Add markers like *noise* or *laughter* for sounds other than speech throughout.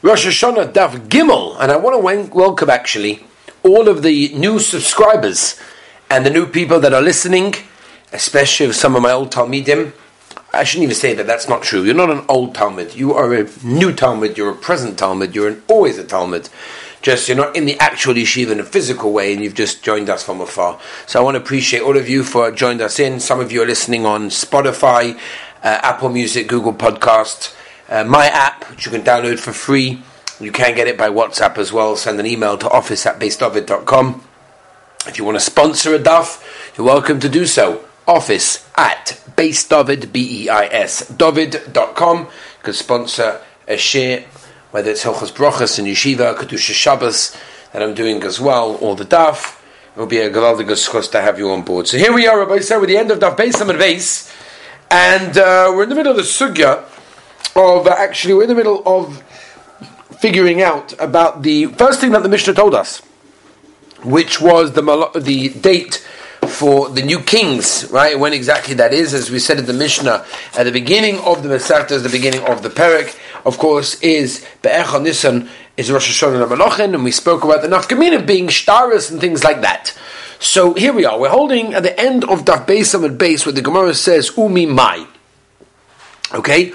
Rosh Hashanah Daf Gimel, and I want to welcome actually all of the new subscribers and the new people that are listening, especially some of my old Talmidim. I shouldn't even say that, that's not true. You're not an old Talmud, you are a new Talmud, you're a present Talmud, you're an, always a Talmud. Just you're not in the actual yeshiva in a physical way, and you've just joined us from afar. So I want to appreciate all of you for joining us in. Some of you are listening on Spotify, uh, Apple Music, Google Podcast uh, my app, which you can download for free. You can get it by WhatsApp as well. Send an email to office at beisdovid.com. If you want to sponsor a daf, you're welcome to do so. Office at beisdovid, B-E-I-S, dovid.com. You can sponsor a share, whether it's Hilchos Brochus and Yeshiva, Kedusha Shabbos, that I'm doing as well, or the daf. It will be a gewaldige schos to have you on board. So here we are, Rabbi said, with the end of daf Beis and Beis, and uh, we're in the middle of the sugya of uh, actually we're in the middle of figuring out about the first thing that the Mishnah told us, which was the the date for the new kings, right? When exactly that is, as we said in the Mishnah at the beginning of the Masechta, the beginning of the Perek, of course, is Be'echa Nisan is Rosh Hashanah Malochin, and we spoke about the Nafkamina being shtaris and things like that. So here we are. We're holding at the end of Daf Beisam at base where the Gemara says Umi Mai. Okay,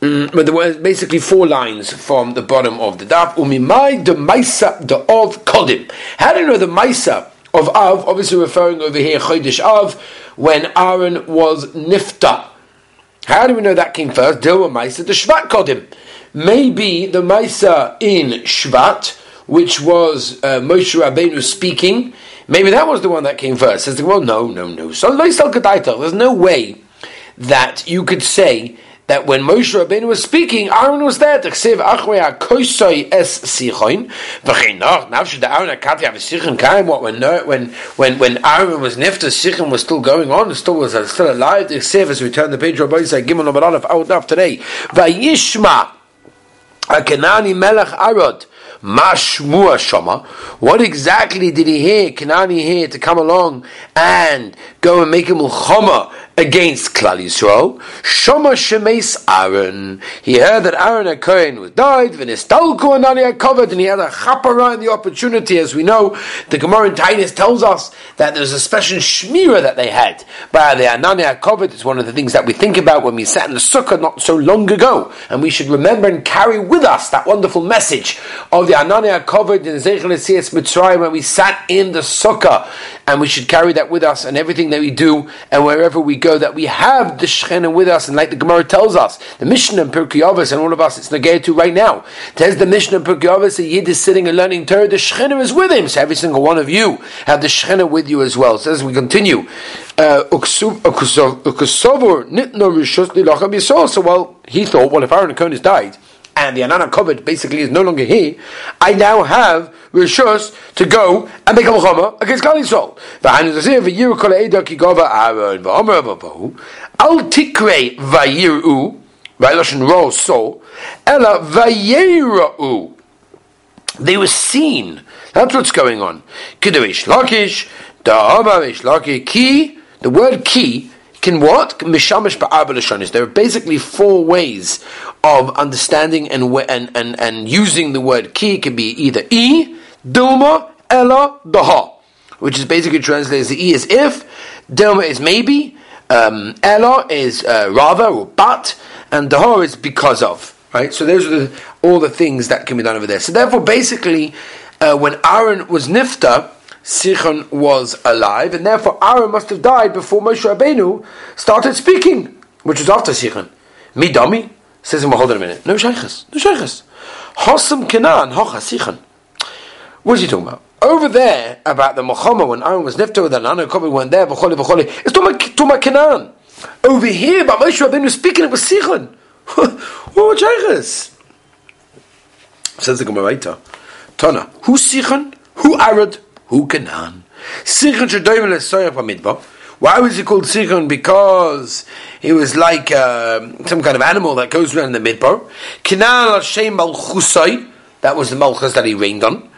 Mm, but there were basically four lines from the bottom of the daf. Umimai de Maisa de Av Kodim. How do you know the Maisa of Av? Obviously referring over here Chodesh Av when Aaron was Nifta. How do we know that came first? Dilma Maisa de Shvat Kodim. Maybe the Maisa in Shvat, which was uh, Moshe Rabbeinu speaking. Maybe that was the one that came first. Says the well, no, no, no. So there's no way that you could say that when Moshe Rabbeinu was speaking, Aaron was there. Es. What, when, when, when, when Aaron was nifta, sichon was still going on, still was uh, still alive. T'chsev, as we turn the page, Rabbi Yisrael, Gimel Nomad Aleph, out of today. V'yishma, ha-kenani melech Arod, Mashmua Shama. What exactly did he hear, Kanani hear, to come along and go and make a mulchama against Klal Yisrael. Shoma Shemes Aaron. He heard that Aaron a Kohen was died. V'nistalku anani covered, and he had a chapara in the opportunity. As we know, the Gemara in Tainus tells us that there's a special shmira that they had by the Anani covered. It's one of the things that we think about when we sat in the sukkah not so long ago, and we should remember and carry with us that wonderful message of the Anani covered in Zeichel Esias Mitzrayim when we sat in the sukkah, and we should carry that with us and everything that we do and wherever we go that we have the Shechina with us, and like the Gemara tells us, the Mishnah and Pirkei and all of us, it's negated to right now. There's the Mishnah and Pirkei a Yid is sitting and learning Torah, the Shechina is with him. So every single one of you have the Shechina with you as well. So as we continue, uh, so well, he thought, well, if Aaron Cohen has died, and the Anana covered basically is no longer here, I now have Rishus to go and make a Muhammad against Klal Yisrael. Al tikre vayiru, Vayilashin ro so, ella vayira'u. They were seen. That's what's going on. Kidavish Lakish, Da'amavish Laki, Ki, the word ki can what? Mishamish ba'arba There are basically four ways of understanding and, and, and, and using the word ki. It can be either e, dilma, ella, daha, which is basically translated as the e is if, dilma is maybe, um, ella is uh, rather or but, and daha is because of. Right? So those are the, all the things that can be done over there. So therefore, basically, uh, when Aaron was nifta, Sichon was alive, and therefore Aaron must have died before Moshe Rabbeinu started speaking, which was after Sichon. Midami says him, well, hold on a minute. No shaykhs, no shaykhs. Hossam Kenan, hocha Sichon. What is he talking about? Over there, about the Muhammad, when Aaron was nifto, with the Nana Kobe went there, v'choli v'choli, it's about Kenan. Over here, but Moshe Rabbeinu speaking, it was Sichon. *laughs* what shaykhs? Says the Gemara Tana, who Sichon? Who Arad? Who Canaan? Sichon Shadoim Lesoyach Bamidbar. Why was he called Sichon? Because he was like uh, some kind of animal that goes around the midbar. Canaan Hashem Malchusai. That was the Malchus that he reigned on.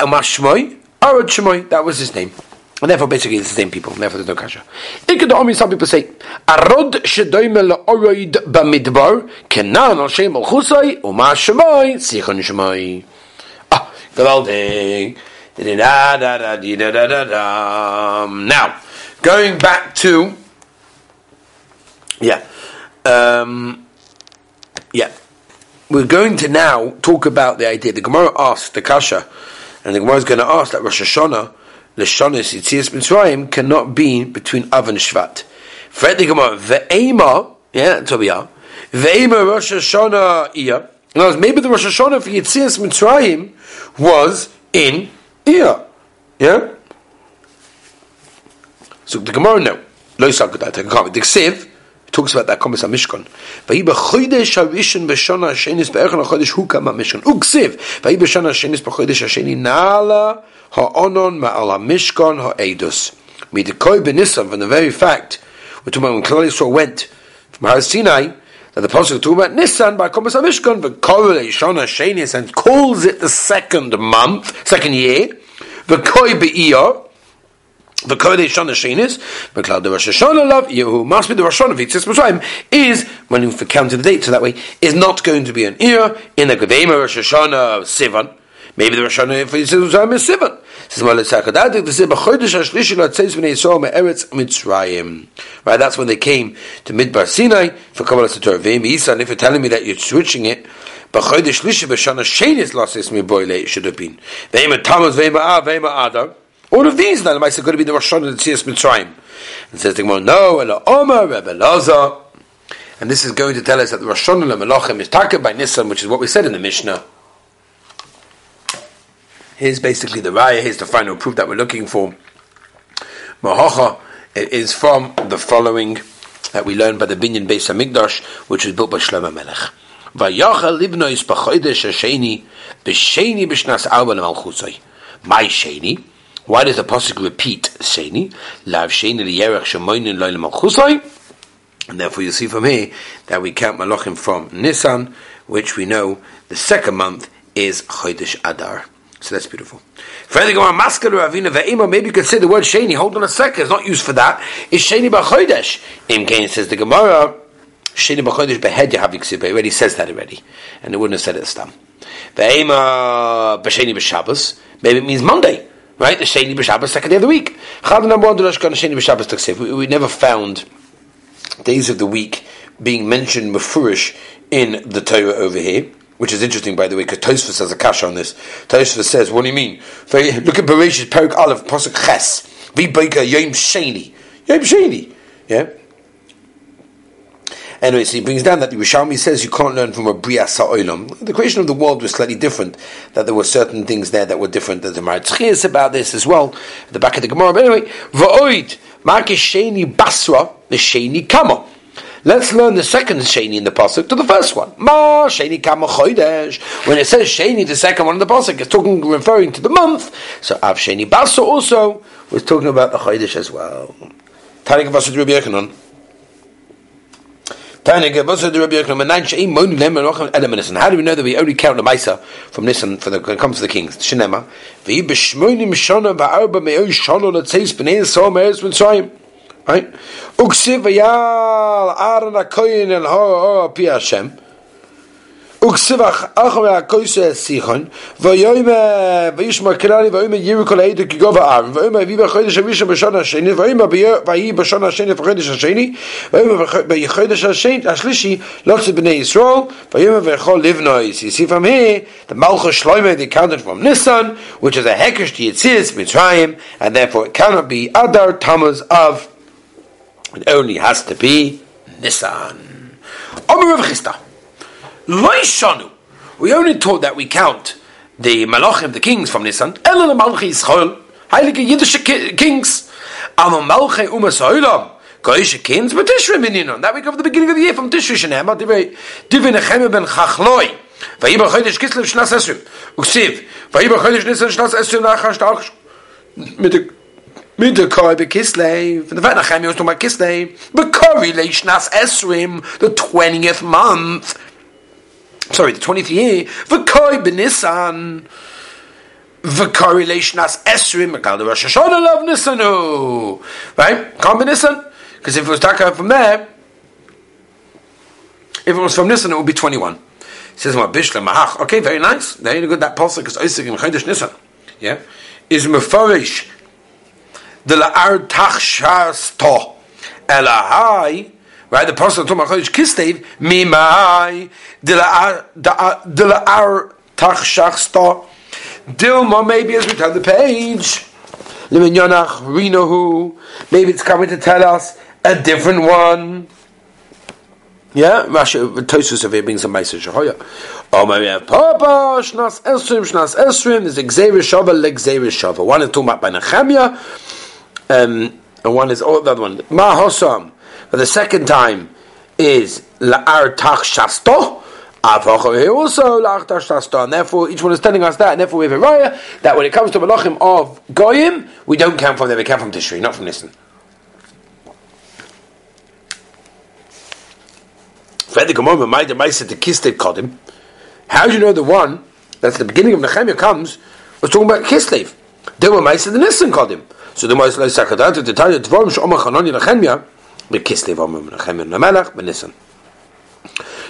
And Mashmoy, Arad Shemoy. That was his name. And therefore, basically, it's the same people. Therefore, there's no kasha. Ikad some people say, Arod shedoime le'oroid b'midbar, kenan al shem al chusay, uma shemai, sichon shemai. Ah, gewaldig. Now, going back to, yeah, um, yeah, we're going to now talk about the idea. The Gemara asked the Kasha, and the Gemara is going to ask that Rosh Hashanah, Leshonis Yitzias Mitzrayim, cannot be between Av and Shvat. Fred the Gemara, Ve'ema, yeah, that's what we are. Ve'ema Rosh Hashanah Iyah. Now, maybe the Rosh Hashanah for Yitzias Mitzrayim was in Iyah. Yeah? So the Gemara, no. Lo Yisakut, I take a comment. The Ksiv, talks about that Komis HaMishkan. Vahi b'chodesh harishon b'shana hashenis b'erchen HaChodesh hu kama Mishkan. Uksiv. Vahi b'shana hashenis b'chodesh hasheni na'ala ha'onon ma'al HaMishkan ha'edus. Midikoi b'nisan, from the very fact, we're talking about when Klal Yisrael went from Har Sinai, that the Pasuk talking about Nisan by Komis HaMishkan, v'kol Shana Shenis, and calls it the second month, second year, the v'koi be'iyah, the Kodesh Shana Shenis, Beklal the Rosh Hashanah love, Yehu must be the Rosh Hashanah Vitzis Mitzrayim, is, when you counting the date so that way, is not going to be an ear in the Gedema Rosh Hashanah Sivan. Maybe the Rosh Hashanah for Yitzis Mitzrayim is Sivan. The. Right, that's when they came to Midbar Sinai for Kabbalah Isa, and if you're telling me that you're switching it, Lishi B'shana Shenis Losses Mi'boile, it should have been. Ve'im Tamaz, Ve'im Av, Ve'im Adar. All of these now, the Maisa could be the Rosh Hashanah and Tzias Mitzrayim. And says the Gemara, no, Ela Omer, Rebbe Laza. And this is going to tell us that the Rosh Hashanah Melochem is taken by Nissan, which is what we said in the Mishnah. Here's basically the raya. Here's the final proof that we're looking for. Mahocha is from the following that we learned by the Binyan Beis Hamikdash, which was built by Shlomo Melech. Vayachal libnois b'chodesh hasheni b'sheni b'shnas l'malchusay. My sheni why does the pasuk repeat Sheni? Lav Sheni liyerech shemoinin loylam al And therefore you see from here that we count Malachim from Nisan, which we know the second month is Chodesh Adar. So that's beautiful. Maybe you could say the word Sheni, hold on a second, it's not used for that. It's Sheni B'Chodesh. In says the Gemara, Sheni B'Chodesh Behed Yahavik He already says that already. And it wouldn't have said it Stam. Ve'ima B'Sheni B'Shabbos, maybe it means Monday. Right? The Sheni B'Shabbos, second day of the week. We, we never found days of the week being mentioned mafurish in the Torah over here, which is interesting, by the way, because Tosfos has a cash on this. Tosfos says, "What do you mean? Look at Bereshit Perik Aleph Pasuk Ches. V'Baika Yom Sheni. Yom Sheni. Yeah." Anyway, so he brings down that the Yerushalmi says you can't learn from a Bria Sa'olam. The creation of the world was slightly different, that there were certain things there that were different. There's a Maratchias about this as well, at the back of the Gemara. But anyway, Va'oid, Markish Sheni Basra, the Sheni Kama. Let's learn the second Sheni in the Pasuk to the first one. Ma Sheni Kama Chodesh. When it says Sheni, the second one in the Pasuk, it's talking, referring to the month. So Av Sheni Basra also was talking about the Chodesh as well. Tarik Vasud Rabbi Yochanan. How do we know that we only count the Maisa from Nisan for the when it comes to the kings? Shinema. Right? El lots of b'nei Yisrael. Livnois. You see from here, the Malchus Shloime, they counted from which is a hekesh Yitzis, Mitzrayim, and therefore it cannot be Adar of it only has to be Nissan. Omer Rav Chisda. Loishanu. We only taught that we count the Malachim, the kings from Nissan. Elon Malchi Yisrael. Heilige Yiddish kings. Ama Malchi Umas Olam. Goyish kings. But Tishri Mininon. That we go from the beginning of the year from Tishri Shenema. Divi Nechemi Ben Chachloi. ויהי בחודש כסלו שנת עשרים, וכסיב, ויהי בחודש ניסן שנת עשרים לאחר שתארך, mit der Koi and the fact Chaim was talking about Kislev, but correlation as Esrim, the 20th month, sorry, the 20th year, V'koi b'Nisan, the correlation as Esrim, the Rosh Hashanah of Nisanu. Oh. Right? Can't be. Because if it was Taka from there, if it was from Nisan, it would be 21. He says, Bishla Mahach. Okay, very nice. There you go, that Pasuk is Isaac in Chodesh Nisan. Yeah? Is Mefarish the La'ar Tachshas To Elahai right? The talking about Chodesh Kislev Mimai the La'ar uh, Tachshas To Dilma, maybe as we turn the page, Liminyanach Rinohu, maybe it's coming to tell us a different one. Yeah, Rashi Tosus of here brings a message. Oh, Shahoya. Oh, maybe have Papa Shnas Esrim Shnas Esrim. There's Xavier Shava Xavier Shava. One is talking about by Nehemiah, um, and one is oh the other one Ma Hosam. For the second time is La'ar Tach Shasto also and therefore each one is telling us that, and therefore we have a raya that when it comes to malachim of goyim, we don't count from them, we count from Tishri, not from Nisan. Called him. How do you know the one that's the beginning of Nehemiah comes was talking about Kislev? They were Maisa the Nisan Kodim. So the Maisa Sakadat to tell you Dvorim Shomach Hanani Nehemiah, but Kislev Omim Nehemiah Nemelach, but Nisan.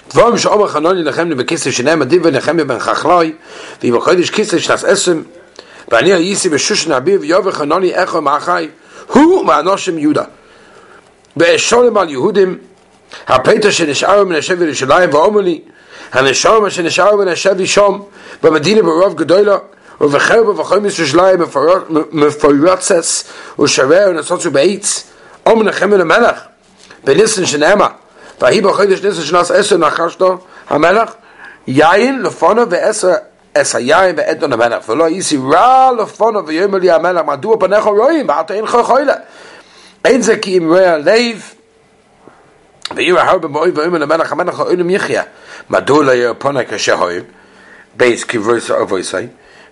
דבורים שאומר חנוני נחמני בכסף שנאם עדיב ונחמי בן חכלוי ואם החודש כסף שנס עשם ואני הייסי בשושן אביב ויובר חנוני איכו מאחי הוא מאנושם יהודה ואשולם על יהודים הפתר שנשאר מן השב ירושלים ואומר לי הנשאר שנשאר מן השב ישום במדינה ברוב גדולה ובחר ובחומס ירושלים מפורצס ושווה ונסוצו בעץ אומר נחמי למלך בניסן שנאמר ויהי בחודש ניסן שנס עשר נחשתו המלך יין לפונו ועשר אס היין ועדון המלך ולא איסי רע לפונו ויאמר לי המלך מדוע פניך רואים ואתה אינך חוילה אין זה כי אם רואה הלב וירא הרבה מאוי ואומר למלך המלך האוילם יחיה מדוע לא ירא פונה כשהוים בייס כברוס אבויסי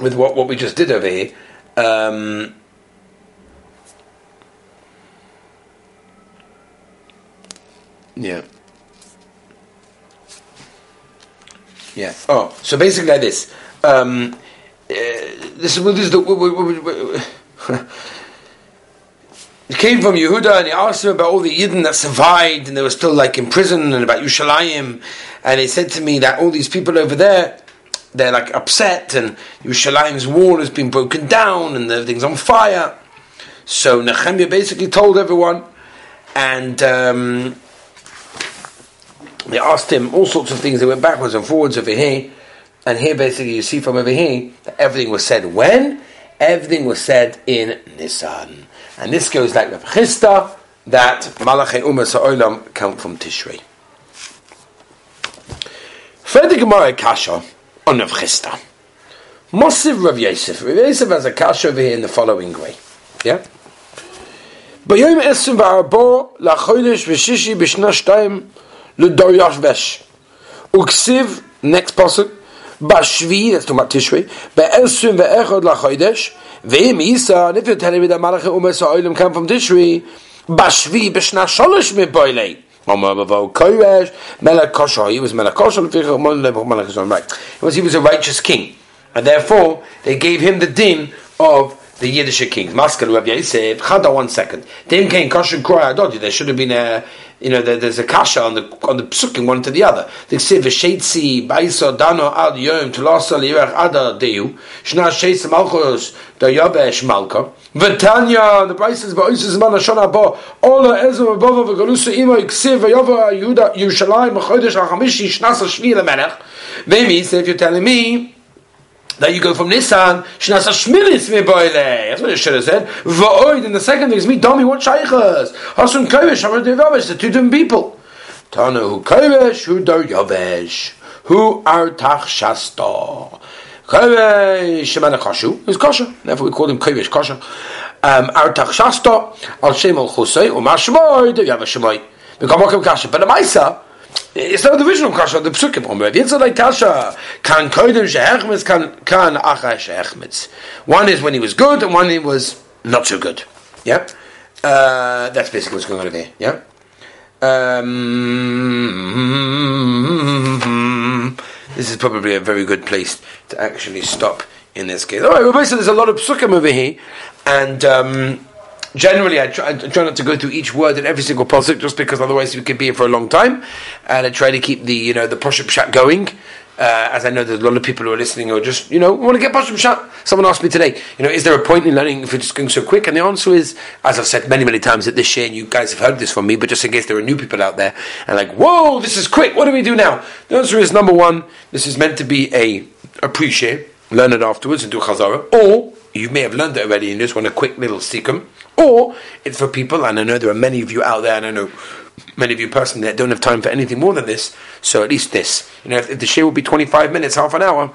with what, what we just did over here um, Yeah. Yeah. Oh, so basically like this. Um, uh, this, is, this is the. *laughs* It came from Yehuda and he asked him about all the Yidden that survived and they were still like in prison and about Yushalayim. And he said to me that all these people over there, they're like upset and Yushalayim's wall has been broken down and everything's on fire. So Nehemiah basically told everyone and um, they asked him all sorts of things. They went backwards and forwards over here. And here, basically, you see from over here that everything was said when? Everything was said in Nisan. And this goes like the Chisda, that Malachei Umar Sa'olam come from Tishrei. Further Gemara Kasha on of Chisda. Mosiv Rav Yosef. Rav Yosef has a kash over here in the following way. Yeah. Bayom esum va'arbo la'chodesh v'shishi b'shna shtayim l'doryash vesh. Uksiv, next pasuk, ba'shvi, that's to matishvi, ba'esum va'echod la'chodesh, ve'im isa, and if you're telling me that Malachi Umesa Oilem come from Tishri, ba'shvi b'shna sholosh me'boilei, he was he was a righteous king. And therefore, they gave him the din of the Yiddish Chada, one second. There should have been a, you know, there's a kasha on the on the psukim one to the other. They say v'sheitzi ba'isa dano ad yom tulasa lirach ada deu shna sheitz malchus da yabesh malka v'tanya the prices ba'isas man shana ba ola ezo bava v'galusa ima iksiv v'yava yuda Yerushalayim v'chodesh ha'chamishi shnasa shvi lemelech. Maybe, so if you're telling me that you go from Nissan, Shnasa Shmilis Miboile. That's what it should have said. Va'oid, and the second thing is me, Domi, what Shaykhas? Hasun Kovish, Hamad Devavish, the two different people. Tanu, Kovish, who Dar Yavesh, who are Tach Shasta. Kovesh Shemana Kashu is kosher. Therefore, we call him Kovesh kosher. Um, Artach Al Shem Al Umar Do Yav Shemoy. Mokim Kasha. But the Maisa. It's not the original kasha, the psukim. Omer Yitzhak like kasha kan kodim shehechmetz kan kan achai shehechmetz. One is when he was good, and one he was not so good. Yeah, uh, that's basically what's going on here. Yeah. Um, this is probably a very good place to actually stop in this case. All right, well, basically, there's a lot of psukim over here, and um, generally, I try, I try, not to go through each word in every single pasuk, just because otherwise we could be here for a long time, and I try to keep the you know the pasuk chat going. Uh, as I know there's a lot of people who are listening who are just, you know, want to get Pashim Shah. Someone asked me today, you know, is there a point in learning if it's going so quick? And the answer is, as I've said many, many times at this share, and you guys have heard this from me, but just in case there are new people out there, and like, whoa, this is quick, what do we do now? The answer is, number one, this is meant to be a, a pre-share, learn it afterwards and do Chazara, or you may have learned it already and just want a quick little sikkim, or it's for people, and I know there are many of you out there, and I know many of you personally that don't have time for anything more than this, so at least this. You know, if, if the share will be 25 minutes, half an hour,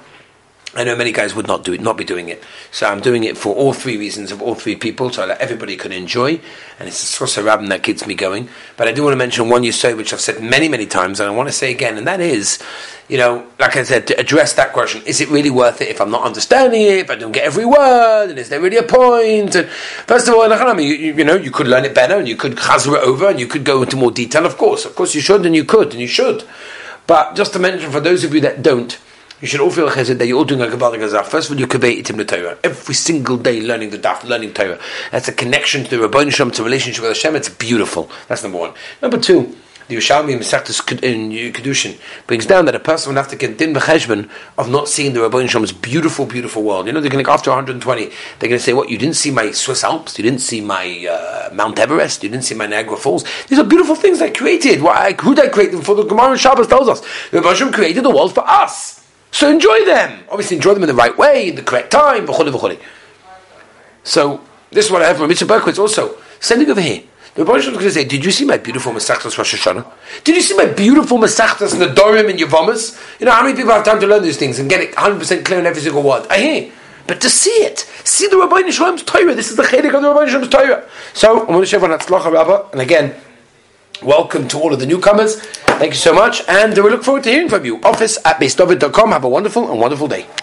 I know many guys would not do it, not be doing it. So I'm doing it for all three reasons of all three people, so that everybody can enjoy. And it's the source of rabbin that keeps me going. But I do want to mention one you say, which I've said many, many times, and I want to say again, and that is, you know, like I said, to address that question: Is it really worth it if I'm not understanding it, if I don't get every word, and is there really a point? And first of all, you, you, you know, you could learn it better, and you could chazar it over, and you could go into more detail. Of course, of course, you should, and you could, and you should. But just to mention for those of you that don't you should all feel chesed that you're all doing a Kabbalah Gazaf. First of all, you convey it in the Torah. Every single day learning the Daf, learning Torah. That's a connection to the Rabban Shem, to a relationship with Hashem. It's beautiful. That's number one. Number two, the Yerushalmi Masechtas in Kedushin brings down that a person will have to din b'cheshbon of not seeing the Rabban Shem's beautiful, beautiful world. You know, they're going to go after 120, they're going to say, "What? You didn't see my Swiss Alps? You didn't see my uh, Mount Everest? You didn't see my Niagara Falls? These are beautiful things I created. Why? Who did I create them for? The Gemara and Shabbos tells us the Rabban Shem created the world for us." So enjoy them. Obviously, enjoy them in the right way, in the correct time. So this is what I have from Mitzvah Berkowitz also. Sending over here. The Rebbe was going to say, Did you see my beautiful Masachtas Rosh Hashanah? Did you see my beautiful Masachtas Nadorim and Yavamas? You know, how many people have time to learn these things and get it 100% clear in every single word? I hear. But to see it, see the Rabbi Nishlam's Torah. This is the Chedik of the Rabbi Nishlam's Torah. So, I'm going to share on Hatzlacha Rabbah. And again, welcome to all of the newcomers. Thank you so much. And we look forward to hearing from you. Office at beisdovid.com. Have a wonderful and wonderful day.